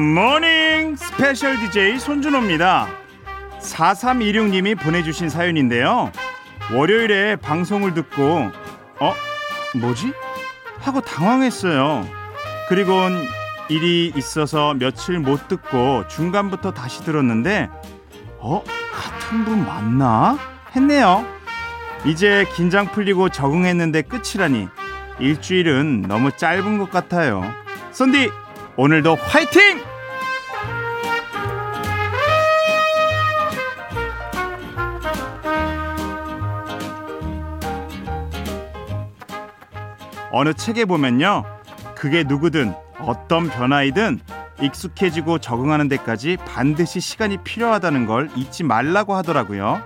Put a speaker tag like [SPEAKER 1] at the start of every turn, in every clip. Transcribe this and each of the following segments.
[SPEAKER 1] 굿모닝 스페셜 DJ 손준호입니다 4326님이 보내주신 사연인데요 월요일에 방송을 듣고 어? 뭐지? 하고 당황했어요 그리곤 일이 있어서 며칠 못 듣고 중간부터 다시 들었는데 어? 같은 분 맞나? 했네요 이제 긴장 풀리고 적응했는데 끝이라니 일주일은 너무 짧은 것 같아요 썬디 오늘도 화이팅! 어느 책에 보면요. 그게 누구든 어떤 변화이든 익숙해지고 적응하는 데까지 반드시 시간이 필요하다는 걸 잊지 말라고 하더라고요.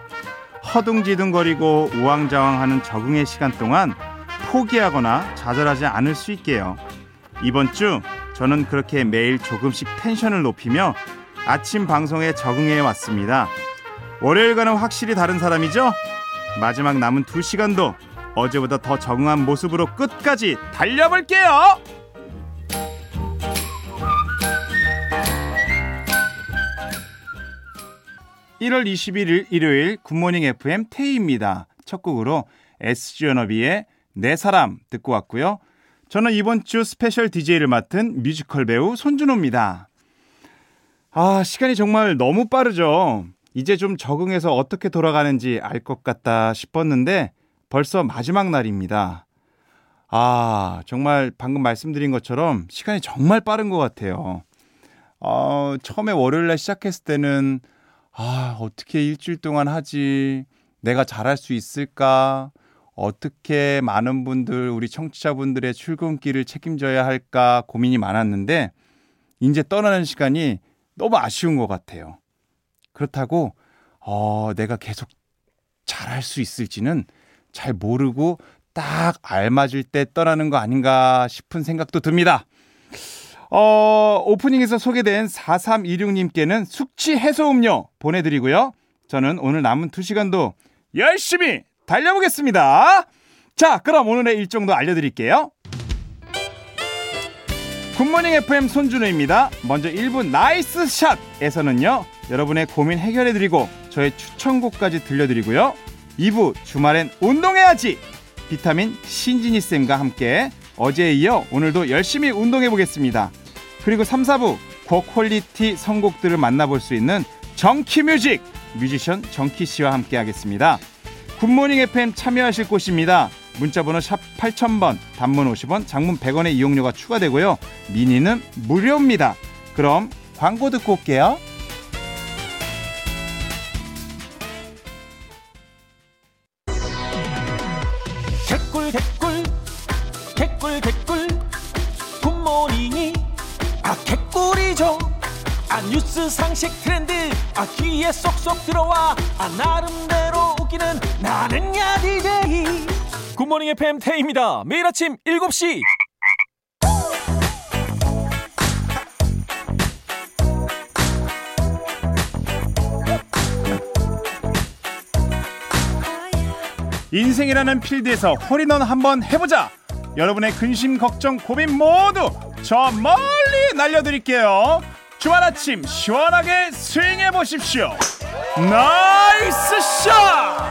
[SPEAKER 1] 허둥지둥거리고 우왕좌왕하는 적응의 시간 동안 포기하거나 좌절하지 않을 수 있게요. 이번 주 저는 그렇게 매일 조금씩 텐션을 높이며 아침 방송에 적응해 왔습니다. 월요일과는 확실히 다른 사람이죠? 마지막 남은 두 시간도 어제보다 더 적응한 모습으로 끝까지 달려볼게요! 1월 21일 일요일 굿모닝 FM 테이입니다. 첫 곡으로 SG워너비의 내 사람 듣고 왔고요. 저는 이번 주 스페셜 DJ를 맡은 뮤지컬 배우 손준호입니다. 아, 시간이 정말 너무 빠르죠. 이제 좀 적응해서 어떻게 돌아가는지 알 것 같다 싶었는데 벌써 마지막 날입니다. 아, 정말 방금 말씀드린 것처럼 시간이 정말 빠른 것 같아요. 어, 처음에 월요일 날 시작했을 때는 아, 어떻게 일주일 동안 하지? 내가 잘할 수 있을까? 어떻게 많은 분들, 우리 청취자분들의 출근길을 책임져야 할까 고민이 많았는데, 이제 떠나는 시간이 너무 아쉬운 것 같아요. 그렇다고, 어, 내가 계속 잘할 수 있을지는 잘 모르고 딱 알맞을 때 떠나는 거 아닌가 싶은 생각도 듭니다. 어, 오프닝에서 소개된 4326님께는 숙취 해소 음료 보내드리고요. 저는 오늘 남은 2시간도 열심히 달려보겠습니다. 자, 그럼 오늘의 일정도 알려드릴게요. 굿모닝 FM 손준호입니다. 먼저 1부 나이스 샷에서는요, 여러분의 고민 해결해드리고 저의 추천곡까지 들려드리고요. 2부 주말엔 운동해야지! 비타민 신진이쌤과 함께 어제에 이어 오늘도 열심히 운동해 보겠습니다. 그리고 3, 4부 고퀄리티 선곡들을 만나볼 수 있는 정키 뮤직 뮤지션 정키 씨와 함께 하겠습니다. 굿모닝 FM 참여하실 곳입니다. 문자번호 샵 8000번, 단문 50원, 장문 100원의 이용료가 추가되고요. 미니는 무료입니다. 그럼 광고 듣고 올게요.
[SPEAKER 2] 상식 트렌드 아 귀에 쏙쏙 들어와 아 나름대로 웃기는 나는야 디제이 굿모닝 FM 테이입니다 매일 아침 7시
[SPEAKER 1] 인생이라는 필드에서 홀인원 한번 해보자. 여러분의 근심, 걱정, 고민 모두 저 멀리 날려드릴게요. 주말 아침 시원하게 스윙해 보십시오. 나이스 샷!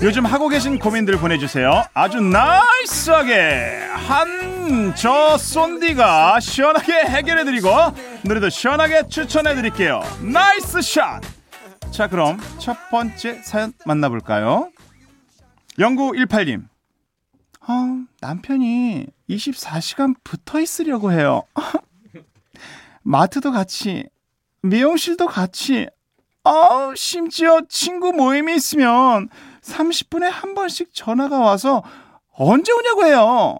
[SPEAKER 1] 요즘 하고 계신 고민들 보내주세요. 아주 nice하게 한 저 쏜디가 시원하게 해결해드리고 노래도 시원하게 추천해드릴게요. 나이스 샷! 자 그럼 첫 번째 사연 만나볼까요? 영구 18님 어, 남편이 24시간 붙어 있으려고 해요. 마트도 같이 미용실도 같이 어, 심지어 친구 모임이 있으면 30분에 한 번씩 전화가 와서 언제 오냐고 해요.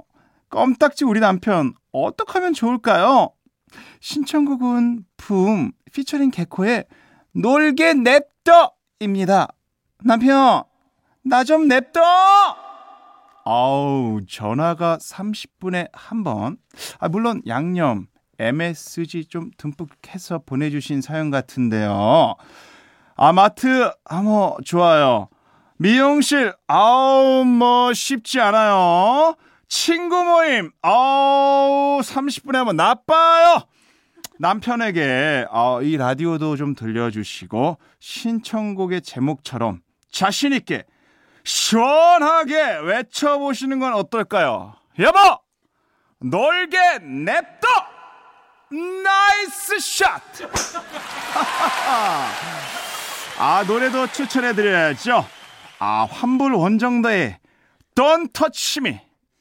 [SPEAKER 1] 껌딱지 우리 남편 어떻게 하면 좋을까요? 신청곡은 붐 피처링 개코의 놀게 냅둬 입니다. 남편 나 좀 냅둬. 아우 전화가 30분에 한 번. 아 물론 양념 MSG 좀 듬뿍 해서 보내주신 사연 같은데요. 아, 마트, 아, 뭐, 좋아요. 미용실, 아우, 뭐, 쉽지 않아요. 친구 모임, 아우, 30분에 한번 나빠요. 남편에게, 아, 이 라디오도 좀 들려주시고, 신청곡의 제목처럼 자신 있게, 시원하게 외쳐보시는 건 어떨까요? 여보! 놀게 냅둬! 나이스 샷! 아, 노래도 추천해드려야죠. 아, 환불 원정대의 Don't Touch Me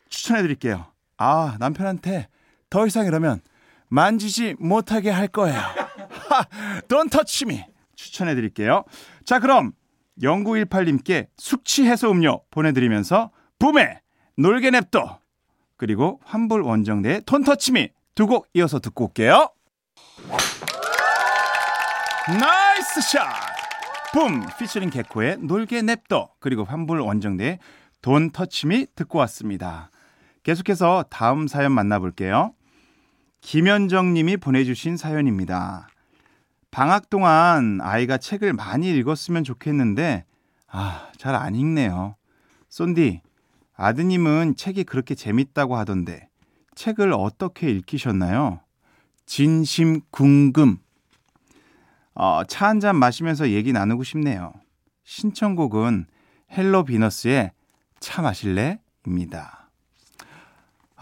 [SPEAKER 1] 추천해드릴게요. 아, 남편한테 더 이상 이러면 만지지 못하게 할 거예요. Don't Touch Me 추천해 드릴게요. 자, 그럼 0918님께 숙취 해소 음료 보내드리면서 붐의 놀게 냅둬 그리고 환불 원정대의 Don't Touch Me 두곡 이어서 듣고 올게요. nice shot! 붐! 피처링 개코의 놀게 냅둬 그리고 환불 원정대의 Don't Touch Me 듣고 왔습니다. 계속해서 다음 사연 만나볼게요. 김현정 님이 보내주신 사연입니다. 방학 동안 아이가 책을 많이 읽었으면 좋겠는데, 아, 잘 안 읽네요. 쏜디, 아드님은 책이 그렇게 재밌다고 하던데, 책을 어떻게 읽히셨나요? 진심 궁금. 어, 차 한 잔 마시면서 얘기 나누고 싶네요. 신청곡은 헬로 비너스의 차 마실래? 입니다.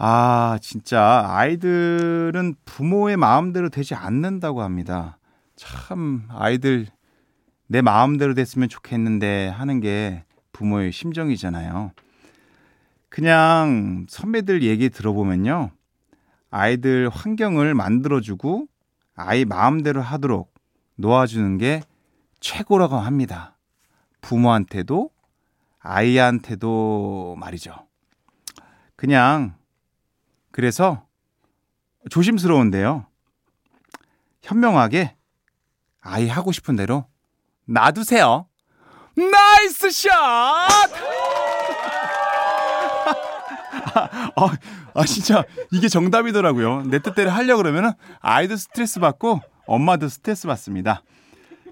[SPEAKER 1] 아, 진짜 아이들은 부모의 마음대로 되지 않는다고 합니다. 참 아이들 내 마음대로 됐으면 좋겠는데 하는 게 부모의 심정이잖아요. 그냥 선배들 얘기 들어보면요. 아이들 환경을 만들어주고 아이 마음대로 하도록 놓아주는 게 최고라고 합니다. 부모한테도 아이한테도 말이죠. 그냥 그래서 조심스러운데요. 현명하게 아이 하고 싶은 대로 놔두세요. nice shot! 아, 아, 진짜 이게 정답이더라고요. 내 뜻대로 하려고 그러면은 아이도 스트레스 받고 엄마도 스트레스 받습니다.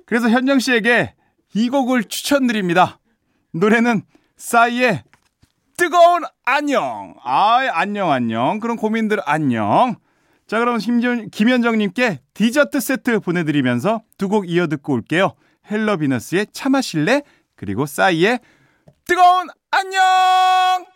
[SPEAKER 1] 그래서 현정 씨에게 이 곡을 추천드립니다. 노래는 싸이의 뜨거운 안녕. 아, 안녕, 안녕. 그런 고민들 안녕. 자, 그럼 김현, 김현정님께 디저트 세트 보내드리면서 두 곡 이어 듣고 올게요. 헬러 비너스의 차 마실래? 그리고 싸이의 뜨거운 안녕!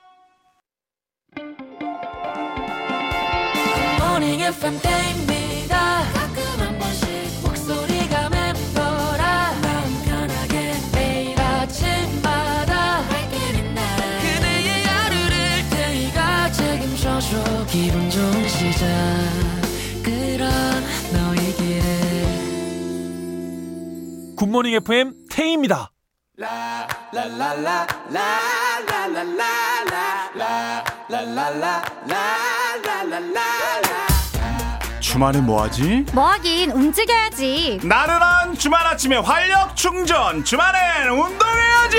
[SPEAKER 2] 굿모닝 FM 태희입니다.
[SPEAKER 1] 주말에 뭐하지?
[SPEAKER 3] 뭐하긴 움직여야지.
[SPEAKER 1] 나른한 주말 아침에 활력 충전 주말엔 운동해야지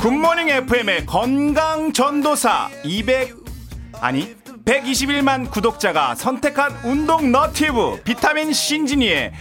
[SPEAKER 1] 굿모닝 FM의 건강 전도사 200 아니 121만 구독자가 선택한 운동 너티브 비타민 신진이의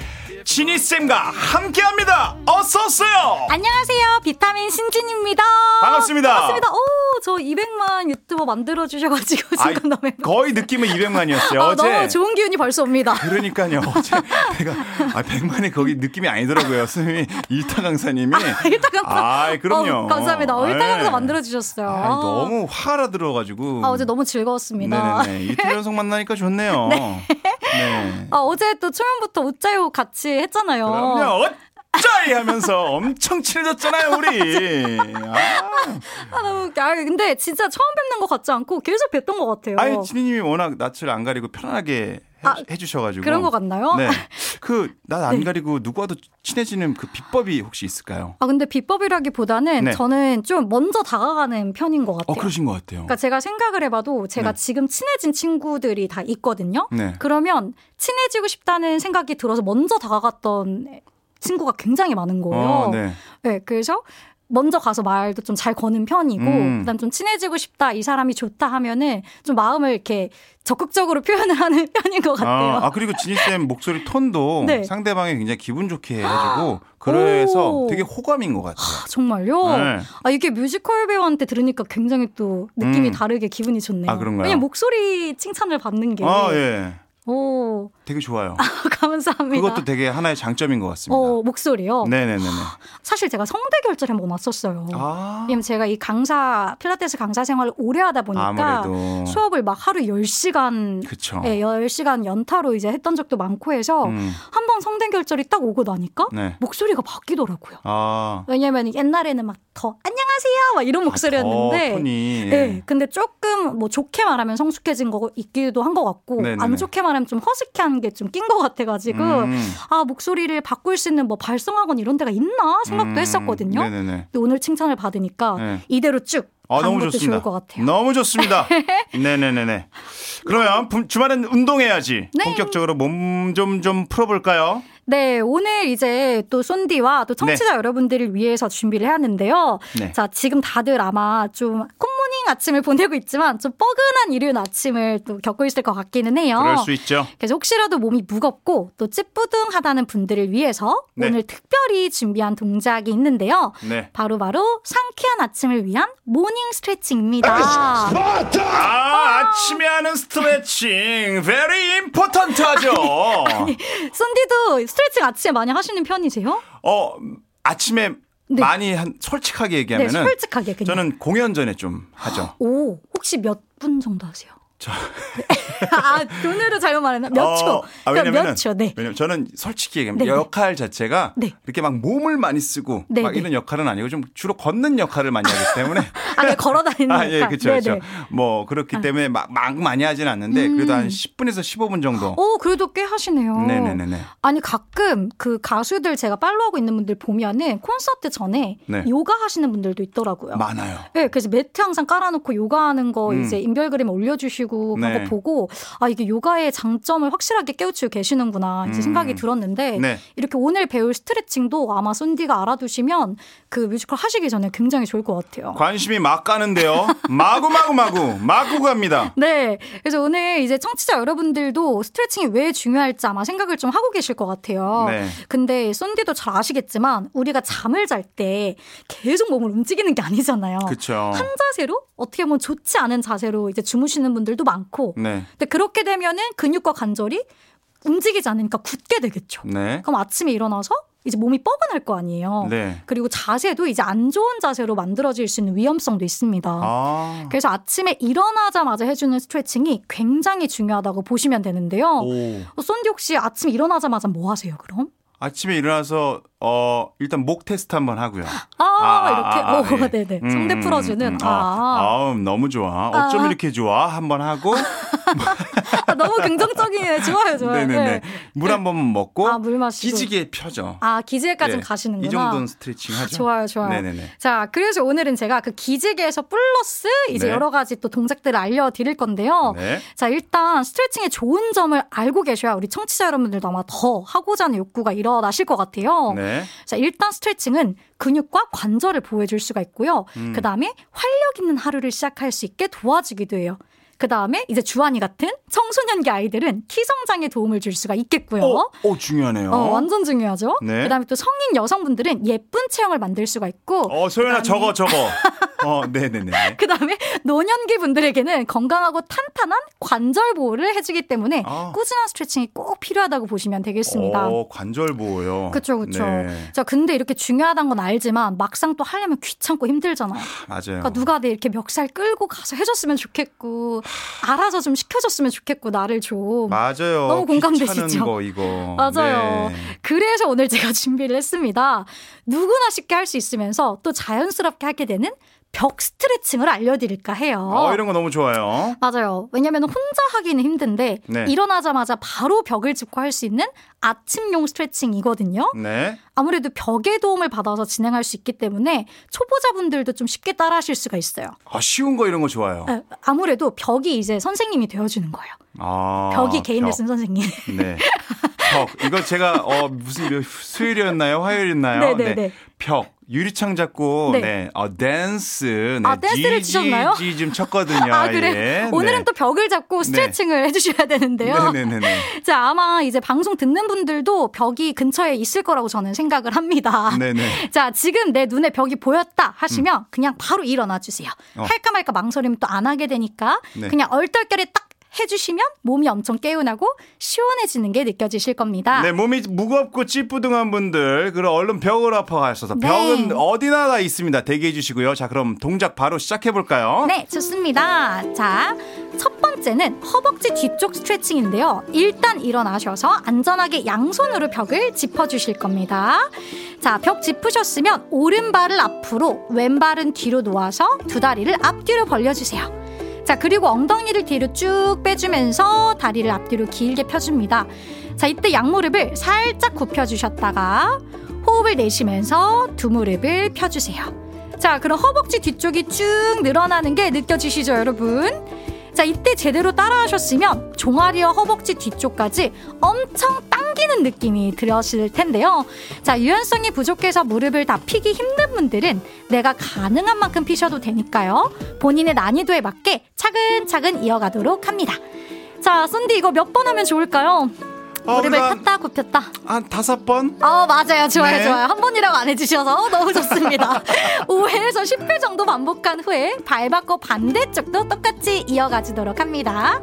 [SPEAKER 1] 지니쌤과 함께합니다 어서 오세요
[SPEAKER 3] 안녕하세요. 비타민 신진입니다.
[SPEAKER 1] 반갑습니다.
[SPEAKER 3] 반갑습니다. 오, 저 200만 유튜버 만들어 주셔가지고 지금
[SPEAKER 1] 아이,
[SPEAKER 3] 너무
[SPEAKER 1] 거의 느낌은 200만이었어요
[SPEAKER 3] 아,
[SPEAKER 1] 어제
[SPEAKER 3] 너무 좋은 기운이 벌써 옵니다.
[SPEAKER 1] 그러니까요. 어제 내가 아 100만이 거기 느낌이 아니더라고요. 선생님이 일타 강사님이.
[SPEAKER 3] 일타 강사.
[SPEAKER 1] 아, 그럼요.
[SPEAKER 3] 어, 감사합니다. 어, 일타 강사
[SPEAKER 1] 네.
[SPEAKER 3] 만들어 주셨어요.
[SPEAKER 1] 아, 너무 화가 들어가지고.
[SPEAKER 3] 아, 어제 너무 즐거웠습니다.
[SPEAKER 1] 네네네. 이틀 연속 만나니까 좋네요. 네.
[SPEAKER 3] 아, 어제 또 초면부터 웃자요 같이 했잖아요.
[SPEAKER 1] 그럼요. 어쩌이 하면서 엄청 친해졌잖아요, 우리. 아,
[SPEAKER 3] 아, 너무 웃겨. 아, 근데 진짜 처음 뵙는 것 같지 않고 계속 뵀던 것 같아요.
[SPEAKER 1] 아니, 지니님이 워낙 낯을 안 가리고 편안하게 해,
[SPEAKER 3] 아,
[SPEAKER 1] 해주셔가지고.
[SPEAKER 3] 그런 것 같나요?
[SPEAKER 1] 네. 그, 낯안
[SPEAKER 3] 네.
[SPEAKER 1] 가리고 누구와도 친해지는 그 비법이 혹시 있을까요?
[SPEAKER 3] 아, 근데 비법이라기보다는
[SPEAKER 1] 네.
[SPEAKER 3] 저는 좀 먼저 다가가는 편인 것 같아요.
[SPEAKER 1] 어, 그러신 것 같아요.
[SPEAKER 3] 그러니까 제가 생각을 해봐도 제가
[SPEAKER 1] 네.
[SPEAKER 3] 지금 친해진 친구들이 다 있거든요.
[SPEAKER 1] 네.
[SPEAKER 3] 그러면 친해지고 싶다는 생각이 들어서 먼저 다가갔던 친구가 굉장히 많은 거예요.
[SPEAKER 1] 어, 네.
[SPEAKER 3] 네, 그래서 먼저 가서 말도 좀 잘 거는 편이고
[SPEAKER 1] 음.
[SPEAKER 3] 그다음 좀 친해지고 싶다 이 사람이 좋다 하면은 좀 마음을 이렇게 적극적으로 표현을 하는 편인 것 같아요.
[SPEAKER 1] 아, 아, 그리고 지니쌤 목소리 톤도
[SPEAKER 3] 네.
[SPEAKER 1] 상대방이 굉장히 기분 좋게 해가지고 그래서
[SPEAKER 3] 오.
[SPEAKER 1] 되게 호감인 것 같아요.
[SPEAKER 3] 아, 정말요?
[SPEAKER 1] 네.
[SPEAKER 3] 아 이게 뮤지컬 배우한테 들으니까 굉장히 또 느낌이
[SPEAKER 1] 음.
[SPEAKER 3] 다르게 기분이 좋네요.
[SPEAKER 1] 아, 그런가요?
[SPEAKER 3] 왜냐면 목소리 칭찬을 받는 게.
[SPEAKER 1] 아, 예.
[SPEAKER 3] 오
[SPEAKER 1] 되게 좋아요.
[SPEAKER 3] 감사합니다.
[SPEAKER 1] 그것도 되게 하나의 장점인 것 같습니다.
[SPEAKER 3] 어 목소리요.
[SPEAKER 1] 네네네네.
[SPEAKER 3] 사실 제가 성대 결절 한번 왔었어요.
[SPEAKER 1] 아,
[SPEAKER 3] 왜냐면 제가 이 강사 필라테스 강사 생활을 오래 하다 보니까
[SPEAKER 1] 아무래도.
[SPEAKER 3] 수업을 막 하루 10시간
[SPEAKER 1] 그쵸.
[SPEAKER 3] 예, 10시간 연타로 이제 했던 적도 많고 해서
[SPEAKER 1] 음.
[SPEAKER 3] 한번 성대 결절이 딱 오고 나니까
[SPEAKER 1] 네.
[SPEAKER 3] 목소리가 바뀌더라고요.
[SPEAKER 1] 아,
[SPEAKER 3] 왜냐면 옛날에는 막 더 안녕하세요 막 이런 목소리였는데
[SPEAKER 1] 아, 더 톤이.
[SPEAKER 3] 네, 근데 조금 뭐 좋게 말하면 성숙해진 거 있기도 한 것 같고
[SPEAKER 1] 네네네.
[SPEAKER 3] 안 좋게 말하면 좀 허스키한 게 좀 낀 것 같아가지고
[SPEAKER 1] 음.
[SPEAKER 3] 아 목소리를 바꿀 수 있는 뭐 발성학원 이런 데가 있나 생각도
[SPEAKER 1] 음,
[SPEAKER 3] 했었거든요.
[SPEAKER 1] 네네네.
[SPEAKER 3] 근데 오늘 칭찬을 받으니까
[SPEAKER 1] 네.
[SPEAKER 3] 이대로 쭉
[SPEAKER 1] 아, 너무
[SPEAKER 3] 것도
[SPEAKER 1] 좋습니다.
[SPEAKER 3] 좋을 것 같아요.
[SPEAKER 1] 너무 좋습니다. 네네네네. 그러면 부- 주말엔 운동해야지.
[SPEAKER 3] 네.
[SPEAKER 1] 본격적으로 몸 좀좀 풀어볼까요?
[SPEAKER 3] 네, 오늘 이제 또 쏜디와 또 청취자 여러분들을 위해서 준비를 해왔는데요.
[SPEAKER 1] 네.
[SPEAKER 3] 자, 지금 다들 아마 좀 굿모닝 아침을 보내고 있지만 좀 뻐근한 일요일 아침을 또 겪고 있을 것 같기는 해요.
[SPEAKER 1] 그럴 수 있죠.
[SPEAKER 3] 그래서 혹시라도 몸이 무겁고 또 찌뿌둥하다는 분들을 위해서
[SPEAKER 1] 네.
[SPEAKER 3] 오늘 특별히 준비한 동작이 있는데요.
[SPEAKER 1] 네.
[SPEAKER 3] 바로 바로 상쾌한 아침을 위한 morning 스트레칭입니다.
[SPEAKER 1] 아, 아침에 하는 스트레칭 very important 하죠.
[SPEAKER 3] 쏜디도 스트레칭 아침에 많이 하시는 편이세요?
[SPEAKER 1] 어, 아침에
[SPEAKER 3] 네.
[SPEAKER 1] 많이 한 솔직하게
[SPEAKER 3] 네,
[SPEAKER 1] 얘기하면은
[SPEAKER 3] 솔직하게 그냥.
[SPEAKER 1] 저는 공연 전에 좀 하죠.
[SPEAKER 3] 오, 혹시 몇 분 정도 하세요?
[SPEAKER 1] 저
[SPEAKER 3] 아, 돈으로 잘못 말했나? 몇 초?
[SPEAKER 1] 어, 아,
[SPEAKER 3] 그러니까
[SPEAKER 1] 왜냐면은
[SPEAKER 3] 몇 초? 네.
[SPEAKER 1] 왜냐면 저는 솔직히 얘기하면
[SPEAKER 3] 네, 네.
[SPEAKER 1] 역할 자체가
[SPEAKER 3] 네.
[SPEAKER 1] 이렇게 막 몸을 많이 쓰고
[SPEAKER 3] 네,
[SPEAKER 1] 막
[SPEAKER 3] 네.
[SPEAKER 1] 이런 역할은 아니고 좀 주로 걷는 역할을 많이 하기 때문에
[SPEAKER 3] 아, 걸어 다니는
[SPEAKER 1] 아, 예. 그렇죠. 그렇죠. 뭐 그렇기 때문에 막, 막 많이 하진 않는데 그래도 한 10분에서 15분 정도.
[SPEAKER 3] 오, 그래도 꽤 하시네요.
[SPEAKER 1] 네네네 네.
[SPEAKER 3] 아니, 가끔 그 가수들 제가 팔로우하고 있는 분들 보면은 콘서트 전에
[SPEAKER 1] 네.
[SPEAKER 3] 요가 하시는 분들도 있더라고요.
[SPEAKER 1] 많아요.
[SPEAKER 3] 네, 그래서 매트 항상 깔아 놓고 요가하는 거
[SPEAKER 1] 음.
[SPEAKER 3] 이제 인별그램 올려 주시고 그런
[SPEAKER 1] 네.
[SPEAKER 3] 거 보고 아 이게 요가의 장점을 확실하게 깨우치고 계시는구나 이제
[SPEAKER 1] 음.
[SPEAKER 3] 생각이 들었는데
[SPEAKER 1] 네.
[SPEAKER 3] 이렇게 오늘 배울 스트레칭도 아마 쏜디가 알아두시면 그 뮤지컬 하시기 전에 굉장히 좋을 것 같아요.
[SPEAKER 1] 관심이 막 가는데요. 마구 마구 마구 마구 갑니다.
[SPEAKER 3] 네. 그래서 오늘 이제 청취자 여러분들도 스트레칭이 왜 중요할지 아마 생각을 좀 하고 계실 것 같아요.
[SPEAKER 1] 네.
[SPEAKER 3] 근데 쏜디도 잘 아시겠지만 우리가 잠을 잘 때 계속 몸을 움직이는 게 아니잖아요.
[SPEAKER 1] 그렇죠.
[SPEAKER 3] 한 자세로 어떻게 보면 좋지 않은 자세로 이제 주무시는 분들도 많고.
[SPEAKER 1] 네.
[SPEAKER 3] 근데 그렇게 되면은 근육과 관절이 움직이지 않으니까 굳게 되겠죠.
[SPEAKER 1] 네.
[SPEAKER 3] 그럼 아침에 일어나서 이제 몸이 뻐근할 거 아니에요.
[SPEAKER 1] 네.
[SPEAKER 3] 그리고 자세도 이제 안 좋은 자세로 만들어질 수 있는 위험성도 있습니다.
[SPEAKER 1] 아.
[SPEAKER 3] 그래서 아침에 일어나자마자 해주는 스트레칭이 굉장히 중요하다고 보시면 되는데요.
[SPEAKER 1] 오.
[SPEAKER 3] 어, 쏜디 혹시 아침에 일어나자마자 뭐 하세요, 그럼?
[SPEAKER 1] 아침에 일어나서 어 일단 목 테스트 한번 하고요.
[SPEAKER 3] 아, 이렇게?
[SPEAKER 1] 아,
[SPEAKER 3] 오,
[SPEAKER 1] 예.
[SPEAKER 3] 네네.
[SPEAKER 1] 음,
[SPEAKER 3] 성대
[SPEAKER 1] 음,
[SPEAKER 3] 풀어주는.
[SPEAKER 1] 음, 음.
[SPEAKER 3] 아.
[SPEAKER 1] 아우, 너무 좋아. 어쩜
[SPEAKER 3] 아.
[SPEAKER 1] 이렇게 좋아? 한번 하고.
[SPEAKER 3] 아, 너무 긍정적이에요. 좋아요, 좋아요.
[SPEAKER 1] 네네네.
[SPEAKER 3] 네.
[SPEAKER 1] 물한 번 먹고.
[SPEAKER 3] 아, 물 마시고.
[SPEAKER 1] 기지개 펴죠.
[SPEAKER 3] 아, 기지개까지는
[SPEAKER 1] 예.
[SPEAKER 3] 가시는구나.
[SPEAKER 1] 이 정도는 스트레칭 하죠.
[SPEAKER 3] 좋아요, 좋아요.
[SPEAKER 1] 네네네.
[SPEAKER 3] 자, 그래서 오늘은 제가 그 기지개에서 플러스 이제
[SPEAKER 1] 네.
[SPEAKER 3] 여러 가지 또 동작들을 알려드릴 건데요.
[SPEAKER 1] 네.
[SPEAKER 3] 자, 일단 스트레칭의 좋은 점을 알고 계셔야 우리 청취자 여러분들도 아마 더 하고자 하는 욕구가 일어나실 것 같아요.
[SPEAKER 1] 네.
[SPEAKER 3] 자, 일단 스트레칭은 근육과 관절을 보호해줄 수가 있고요.
[SPEAKER 1] 음.
[SPEAKER 3] 그 다음에 활력 있는 하루를 시작할 수 있게 도와주기도 해요. 그 다음에 이제 주한이 같은 청소년기 아이들은 키 성장에 도움을 줄 수가 있겠고요.
[SPEAKER 1] 어, 어, 중요하네요.
[SPEAKER 3] 어, 완전 중요하죠.
[SPEAKER 1] 네.
[SPEAKER 3] 그 다음에 또 성인 여성분들은 예쁜 체형을 만들 수가 있고.
[SPEAKER 1] 어, 소연아, 저거, 저거. 어, 네네네.
[SPEAKER 3] 그 다음에 노년기 분들에게는 건강하고 탄탄한 관절 보호를 해주기 때문에
[SPEAKER 1] 아.
[SPEAKER 3] 꾸준한 스트레칭이 꼭 필요하다고 보시면 되겠습니다.
[SPEAKER 1] 어, 관절 보호요.
[SPEAKER 3] 그렇죠, 그렇죠.
[SPEAKER 1] 네.
[SPEAKER 3] 자, 근데 이렇게 중요하다는 건 알지만 막상 또 하려면 귀찮고 힘들잖아요.
[SPEAKER 1] 맞아요.
[SPEAKER 3] 그러니까 누가 내 이렇게 멱살 끌고 가서 해줬으면 좋겠고 알아서 좀 시켜줬으면 좋겠고 나를 좀.
[SPEAKER 1] 맞아요.
[SPEAKER 3] 너무 공감되시죠?
[SPEAKER 1] 거 이거.
[SPEAKER 3] 맞아요.
[SPEAKER 1] 네.
[SPEAKER 3] 그래서 오늘 제가 준비를 했습니다. 누구나 쉽게 할 수 있으면서 또 자연스럽게 하게 되는 벽 스트레칭을 알려드릴까 해요.
[SPEAKER 1] 어, 이런 거 너무 좋아요.
[SPEAKER 3] 맞아요. 왜냐면 혼자 하기는 힘든데
[SPEAKER 1] 네.
[SPEAKER 3] 일어나자마자 바로 벽을 짚고 할 수 있는 아침용 스트레칭이거든요.
[SPEAKER 1] 네.
[SPEAKER 3] 아무래도 벽의 도움을 받아서 진행할 수 있기 때문에 초보자분들도 좀 쉽게 따라 하실 수가 있어요.
[SPEAKER 1] 아, 쉬운 거 이런 거 좋아요.
[SPEAKER 3] 에, 아무래도 벽이 이제 선생님이 되어주는 거예요.
[SPEAKER 1] 아,
[SPEAKER 3] 벽이 개인
[SPEAKER 1] 벽.
[SPEAKER 3] 레슨 선생님.
[SPEAKER 1] 네. 벽. 이거 제가 어 무슨 몇- 수요일이었나요? 화요일이었나요?
[SPEAKER 3] 네네 네.
[SPEAKER 1] 벽. 유리창 잡고
[SPEAKER 3] 네.
[SPEAKER 1] 네. 어 댄스. 네.
[SPEAKER 3] 아, 댄스를
[SPEAKER 1] G,
[SPEAKER 3] 치셨나요?
[SPEAKER 1] G 좀 쳤거든요.
[SPEAKER 3] 아, 그래.
[SPEAKER 1] 예.
[SPEAKER 3] 오늘은
[SPEAKER 1] 네.
[SPEAKER 3] 또 벽을 잡고 스트레칭을 해주셔야 되는데요.
[SPEAKER 1] 네네네네.
[SPEAKER 3] 자, 아마 이제 방송 듣는 분들도 벽이 근처에 있을 거라고 저는 생각 을 합니다.
[SPEAKER 1] 네네.
[SPEAKER 3] 자, 지금 내 눈에 벽이 보였다 하시면 그냥 바로 일어나 주세요.
[SPEAKER 1] 어.
[SPEAKER 3] 할까 말까 망설이면 또 안 하게 되니까
[SPEAKER 1] 네.
[SPEAKER 3] 그냥 얼떨결에 딱 해주시면 몸이 엄청 개운하고 시원해지는 게 느껴지실 겁니다.
[SPEAKER 1] 네, 몸이 무겁고 찌뿌둥한 분들, 그럼 얼른 벽을 아파가셔서
[SPEAKER 3] 네.
[SPEAKER 1] 벽은 어디나 다 있습니다. 대기해 주시고요. 자, 그럼 동작 바로 시작해 볼까요?
[SPEAKER 3] 네, 좋습니다. 자, 첫 번째는 허벅지 뒤쪽 스트레칭인데요. 일단 일어나셔서 안전하게 양손으로 벽을 짚어주실 겁니다. 자, 벽 짚으셨으면 오른발을 앞으로, 왼발은 뒤로 놓아서 두 다리를 앞뒤로 벌려주세요. 자, 그리고 엉덩이를 뒤로 쭉 빼주면서 다리를 앞뒤로 길게 펴줍니다. 자, 이때 양무릎을 살짝 굽혀주셨다가 호흡을 내쉬면서 두 무릎을 펴주세요. 자, 그럼 허벅지 뒤쪽이 쭉 늘어나는 게 느껴지시죠, 여러분? 자, 이때 제대로 따라하셨으면 종아리와 허벅지 뒤쪽까지 엄청 당기는 느낌이 들으실 텐데요. 자, 유연성이 부족해서 무릎을 다 피기 힘든 분들은 내가 가능한 만큼 피셔도 되니까요. 본인의 난이도에 맞게 차근차근 이어가도록 합니다. 자, 쏜디 이거 몇 번 하면 좋을까요?
[SPEAKER 1] 어,
[SPEAKER 3] 무릎을 폈다 굽혔다.
[SPEAKER 1] 한 다섯 번?
[SPEAKER 3] 어, 맞아요. 좋아요,
[SPEAKER 1] 네.
[SPEAKER 3] 좋아요. 한 번이라고 안 해주셔서 너무 좋습니다. 5회에서 10회 정도 반복한 후에 발 바꿔 반대쪽도 똑같이 이어가지도록 합니다.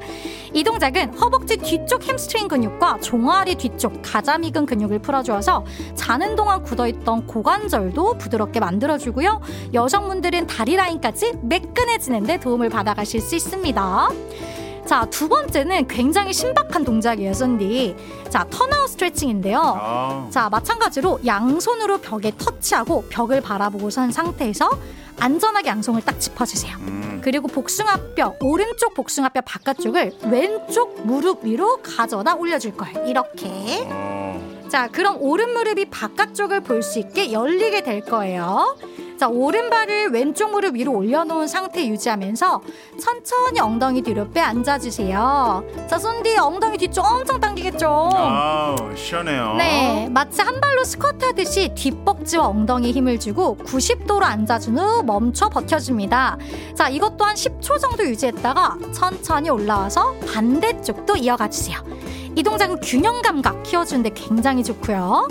[SPEAKER 3] 이 동작은 허벅지 뒤쪽 햄스트링 근육과 종아리 뒤쪽 가자미근 근육을 풀어주어서 자는 동안 굳어있던 고관절도 부드럽게 만들어주고요. 여성분들은 다리 라인까지 매끈해지는데 도움을 받아가실 수 있습니다. 자, 두 번째는 굉장히 신박한 동작이에요, 쏜디. 자, turnout 스트레칭인데요.
[SPEAKER 1] 아.
[SPEAKER 3] 자, 마찬가지로 양손으로 벽에 터치하고 벽을 바라보고 선 상태에서 안전하게 양손을 딱 짚어주세요.
[SPEAKER 1] 음.
[SPEAKER 3] 그리고 복숭아뼈, 오른쪽 복숭아뼈 바깥쪽을 왼쪽 무릎 위로 가져다 올려줄 거예요. 이렇게.
[SPEAKER 1] 어.
[SPEAKER 3] 자, 그럼 오른 무릎이 바깥쪽을 볼 수 있게 열리게 될 거예요. 자, 오른발을 왼쪽 무릎 위로 올려놓은 상태 유지하면서 천천히 엉덩이 뒤로 빼 앉아주세요. 자, 손뒤 엉덩이 뒤쪽 엄청 당기겠죠?
[SPEAKER 1] 아우, 시원해요.
[SPEAKER 3] 네, 마치 한 발로 스쿼트 하듯이 뒷벅지와 엉덩이에 힘을 주고 90도로 앉아준 후 멈춰 버텨줍니다. 자, 이것 또한 10초 정도 유지했다가 천천히 올라와서 반대쪽도 이어가 주세요. 이 동작은 균형 감각 키워주는데 굉장히 좋고요.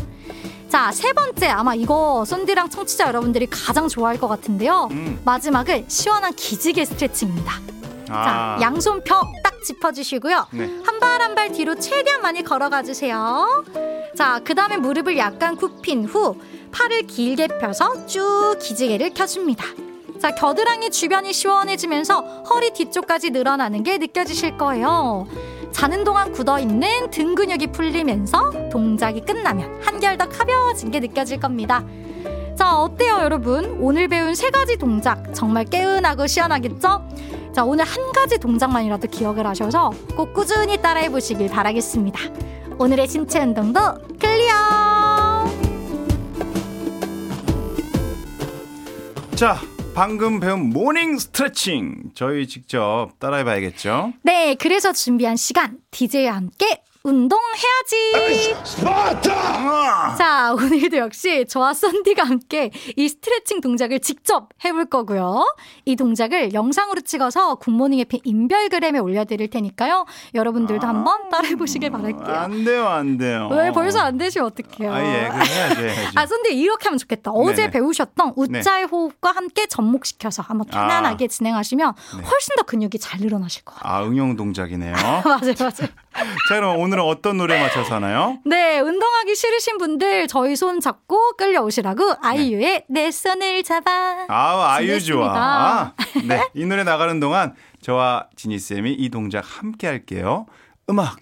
[SPEAKER 3] 자, 세 번째 아마 이거 쏜디랑 청취자 여러분들이 가장 좋아할 것 같은데요.
[SPEAKER 1] 음.
[SPEAKER 3] 마지막은 시원한 기지개 스트레칭입니다.
[SPEAKER 1] 아.
[SPEAKER 3] 자, 양손 펴딱 짚어주시고요.
[SPEAKER 1] 네.
[SPEAKER 3] 한발 한 발 뒤로 최대한 많이 걸어가 주세요. 자, 그 다음에 무릎을 약간 굽힌 후 팔을 길게 펴서 쭉 기지개를 켜줍니다. 자, 겨드랑이 주변이 시원해지면서 허리 뒤쪽까지 늘어나는 게 느껴지실 거예요. 자는 동안 굳어있는 등 근육이 풀리면서 동작이 끝나면 한결 더 가벼워진 게 느껴질 겁니다. 자, 어때요, 여러분? 오늘 배운 세 가지 동작 정말 개운하고 시원하겠죠? 자, 오늘 한 가지 동작만이라도 기억을 하셔서 꼭 꾸준히 따라해 보시길 바라겠습니다. 오늘의 신체 운동도 clear!
[SPEAKER 1] 자, 방금 배운 morning 스트레칭. 저희 직접 따라해 봐야겠죠?
[SPEAKER 3] 네, 그래서 준비한 시간, DJ와 함께 운동해야지! 자, 오늘도 역시 저와 썬디가 함께 이 스트레칭 동작을 직접 해볼 거고요. 이 동작을 영상으로 찍어서 굿모닝 에피 인별그램에 올려드릴 테니까요. 여러분들도 한번 따라해보시길 바랄게요.
[SPEAKER 1] 안 돼요, 안 돼요.
[SPEAKER 3] 왜 벌써 안 되시면 어떡해요.
[SPEAKER 1] 아, 예, 해야죠.
[SPEAKER 3] 아, 근데 이렇게 하면 좋겠다. 어제
[SPEAKER 1] 네네.
[SPEAKER 3] 배우셨던 우짜의 호흡과 함께 접목시켜서 한번 편안하게 진행하시면 훨씬 더 근육이 잘 늘어나실 것 같아요.
[SPEAKER 1] 아, 응용 동작이네요.
[SPEAKER 3] 맞아요, 맞아요.
[SPEAKER 1] 자, 그럼 오늘은 어떤 노래 맞춰서 하나요?
[SPEAKER 3] 네, 운동하기 싫으신 분들 저희 손 잡고 끌려오시라고 아이유의 내 손을 잡아.
[SPEAKER 1] 아우, 아유 좋아. 아. 네, 이 노래 나가는 동안 저와 지니 쌤이 이 동작 함께 할게요. 음악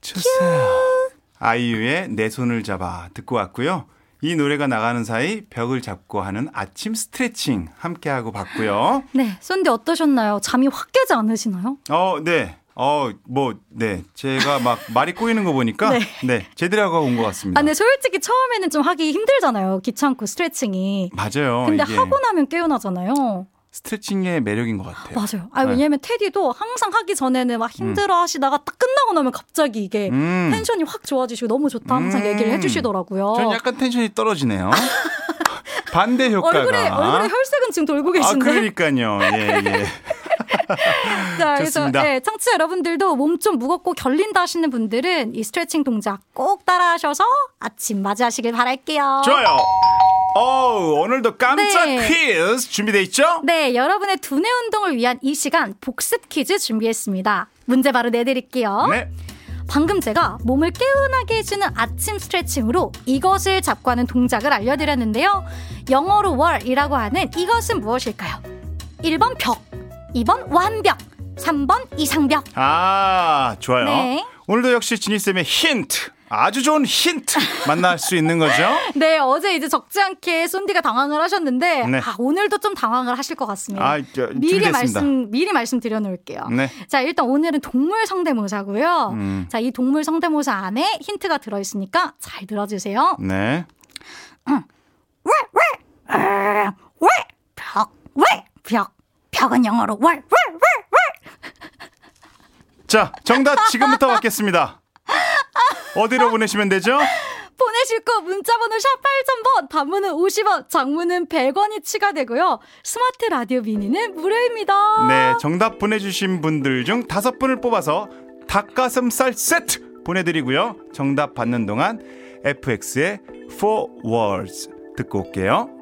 [SPEAKER 1] 주세요. 아이유의 내 손을 잡아 듣고 왔고요. 이 노래가 나가는 사이 벽을 잡고 하는 아침 스트레칭 함께 하고 봤고요.
[SPEAKER 3] 네, 쏜디 어떠셨나요? 잠이 확 깨지 않으시나요?
[SPEAKER 1] 어, 네. 어, 뭐, 네. 제가 막 말이 꼬이는 거 보니까,
[SPEAKER 3] 네.
[SPEAKER 1] 네. 제대로 하고 온 것 같습니다.
[SPEAKER 3] 아, 근데 솔직히 처음에는 좀 하기 힘들잖아요. 귀찮고 스트레칭이.
[SPEAKER 1] 맞아요.
[SPEAKER 3] 근데. 하고 나면 깨어나잖아요.
[SPEAKER 1] 스트레칭의 매력인 것 같아요.
[SPEAKER 3] 맞아요. 아,
[SPEAKER 1] 네.
[SPEAKER 3] 왜냐면 테디도 항상 하기 전에는 막 힘들어 하시다가 딱 끝나고 나면 갑자기 이게
[SPEAKER 1] 음.
[SPEAKER 3] 텐션이 확 좋아지시고 너무 좋다 항상
[SPEAKER 1] 음.
[SPEAKER 3] 얘기를 해주시더라고요.
[SPEAKER 1] 전 약간 텐션이 떨어지네요. 반대 효과가.
[SPEAKER 3] 얼굴에 얼굴에 혈색은 지금 돌고
[SPEAKER 1] 아,
[SPEAKER 3] 계신데.
[SPEAKER 1] 그러니까요. 예, 예.
[SPEAKER 3] 자, 그래서. 예, 청취자 여러분들도 몸 좀 무겁고 결린다 하시는 분들은 이 스트레칭 동작 꼭 따라하셔서 아침 맞이하시길 바랄게요.
[SPEAKER 1] 좋아요. 어 오늘도 깜짝
[SPEAKER 3] 네.
[SPEAKER 1] 퀴즈 준비돼 있죠?
[SPEAKER 3] 네, 여러분의 두뇌 운동을 위한 이 시간 복습 퀴즈 준비했습니다. 문제 바로 내드릴게요.
[SPEAKER 1] 네.
[SPEAKER 3] 방금 제가 몸을 개운하게 해주는 아침 스트레칭으로 이것을 잡고 하는 동작을 알려드렸는데요. 영어로 월이라고 하는 이것은 무엇일까요? 1번 벽, 2번 완벽, 3번 이상벽.
[SPEAKER 1] 아, 좋아요.
[SPEAKER 3] 네.
[SPEAKER 1] 오늘도 역시 지니쌤의 힌트. 아주 좋은 힌트 만날 수 있는 거죠?
[SPEAKER 3] 네, 어제 이제 적지 않게 쏜디가 당황을 하셨는데
[SPEAKER 1] 네.
[SPEAKER 3] 아, 오늘도 좀 당황을 하실 것 같습니다.
[SPEAKER 1] 아, 저,
[SPEAKER 3] 미리
[SPEAKER 1] 준비됐습니다.
[SPEAKER 3] 말씀 미리 말씀드려 놓을게요.
[SPEAKER 1] 네.
[SPEAKER 3] 자, 일단 오늘은 동물 성대모사고요.
[SPEAKER 1] 음.
[SPEAKER 3] 자, 이 동물 성대모사 안에 힌트가 들어 있으니까 잘 들어 주세요.
[SPEAKER 1] 네.
[SPEAKER 3] 왜? 벽. 벽은 영어로 월, 월, 월, 월.
[SPEAKER 1] 자, 정답 지금부터 받겠습니다. 어디로 보내시면 되죠?
[SPEAKER 3] 보내실 거 문자번호 샵 8000번, 단문은 50원, 장문은 100원이 추가되고요. 스마트 라디오 미니는 무료입니다.
[SPEAKER 1] 네, 정답 보내주신 분들 중 다섯 분을 뽑아서 닭가슴살 세트 보내드리고요. 정답 받는 동안 FX의 Four Words 듣고 올게요.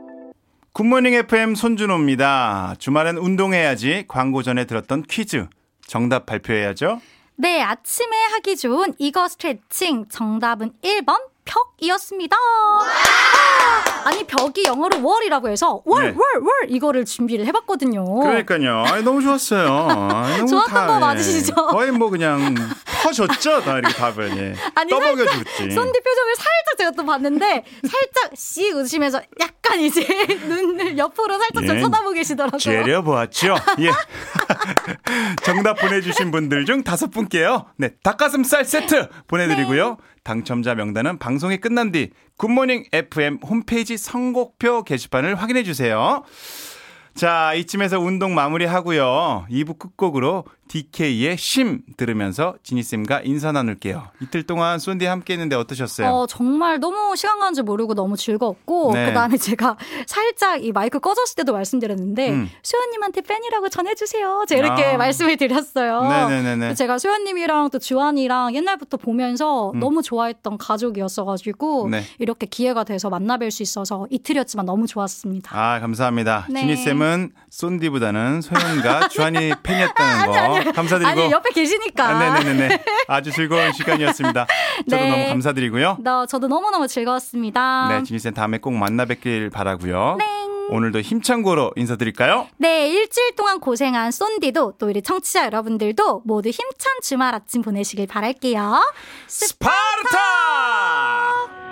[SPEAKER 1] 굿모닝 FM 손준호입니다. 주말엔 운동해야지 광고 전에 들었던 퀴즈. 정답 발표해야죠.
[SPEAKER 3] 네, 아침에 하기 좋은 이거 스트레칭. 정답은 1번 벽이었습니다. 아니, 벽이 영어로 월이라고 해서 월,
[SPEAKER 1] 네.
[SPEAKER 3] 월, 월 이거를 준비를 해봤거든요.
[SPEAKER 1] 그러니까요. 아니, 너무 좋았어요. 아니, 너무
[SPEAKER 3] 좋았던 거
[SPEAKER 1] 예.
[SPEAKER 3] 맞으시죠?
[SPEAKER 1] 거의 뭐 그냥 퍼졌죠? 다 이렇게 답을. 예.
[SPEAKER 3] 아니,
[SPEAKER 1] 떠먹여
[SPEAKER 3] 살짝
[SPEAKER 1] 줬지.
[SPEAKER 3] 쏜디 표정을 살짝 제가 또 봤는데 살짝 씩 웃으시면서 약간 이제 눈을 옆으로 살짝 좀
[SPEAKER 1] 예.
[SPEAKER 3] 쳐다보고 계시더라고요.
[SPEAKER 1] 째려보았죠? 예. 정답 보내주신 분들 중 다섯 분께요. 네, 닭가슴살 세트 보내드리고요. 당첨자 명단은 방송이 끝난 뒤 굿모닝 FM 홈페이지 선곡표 게시판을 확인해 주세요. 자, 이쯤에서 운동 마무리하고요. 2부 끝곡으로 DK의 심 들으면서 지니쌤과 인사 나눌게요. 이틀 동안 쏜디 함께 했는데 어떠셨어요?
[SPEAKER 3] 어, 정말 너무 시간 가는 줄 모르고 너무 즐거웠고,
[SPEAKER 1] 네.
[SPEAKER 3] 그 다음에 제가 살짝 이 마이크 꺼졌을 때도 말씀드렸는데,
[SPEAKER 1] 음.
[SPEAKER 3] 수현님한테 팬이라고 전해주세요. 제가 이렇게
[SPEAKER 1] 아.
[SPEAKER 3] 말씀을 드렸어요.
[SPEAKER 1] 네네네네.
[SPEAKER 3] 제가 수현님이랑 또 주한이랑 옛날부터 보면서 너무 좋아했던 가족이었어가지고,
[SPEAKER 1] 네.
[SPEAKER 3] 이렇게 기회가 돼서 만나뵐 수 있어서 이틀이었지만 너무 좋았습니다.
[SPEAKER 1] 아, 감사합니다.
[SPEAKER 3] 네.
[SPEAKER 1] 지니쌤은 쏜디보다는 소연과 주한이 팬이었다는 거 감사드리고.
[SPEAKER 3] 아니, 옆에 계시니까.
[SPEAKER 1] 아, 네네네네. 아주 즐거운 시간이었습니다. 저도
[SPEAKER 3] 네.
[SPEAKER 1] 너무 감사드리고요.
[SPEAKER 3] 너, 저도 너무 너무 즐거웠습니다.
[SPEAKER 1] 네, 지니쌤 다음에 꼭 만나 뵙길 바라고요.
[SPEAKER 3] 네.
[SPEAKER 1] 오늘도 힘찬 거로 인사드릴까요?
[SPEAKER 3] 네, 일주일 동안 고생한 쏜디도 또 우리 청취자 여러분들도 모두 힘찬 주말 아침 보내시길 바랄게요.
[SPEAKER 1] 스파르타!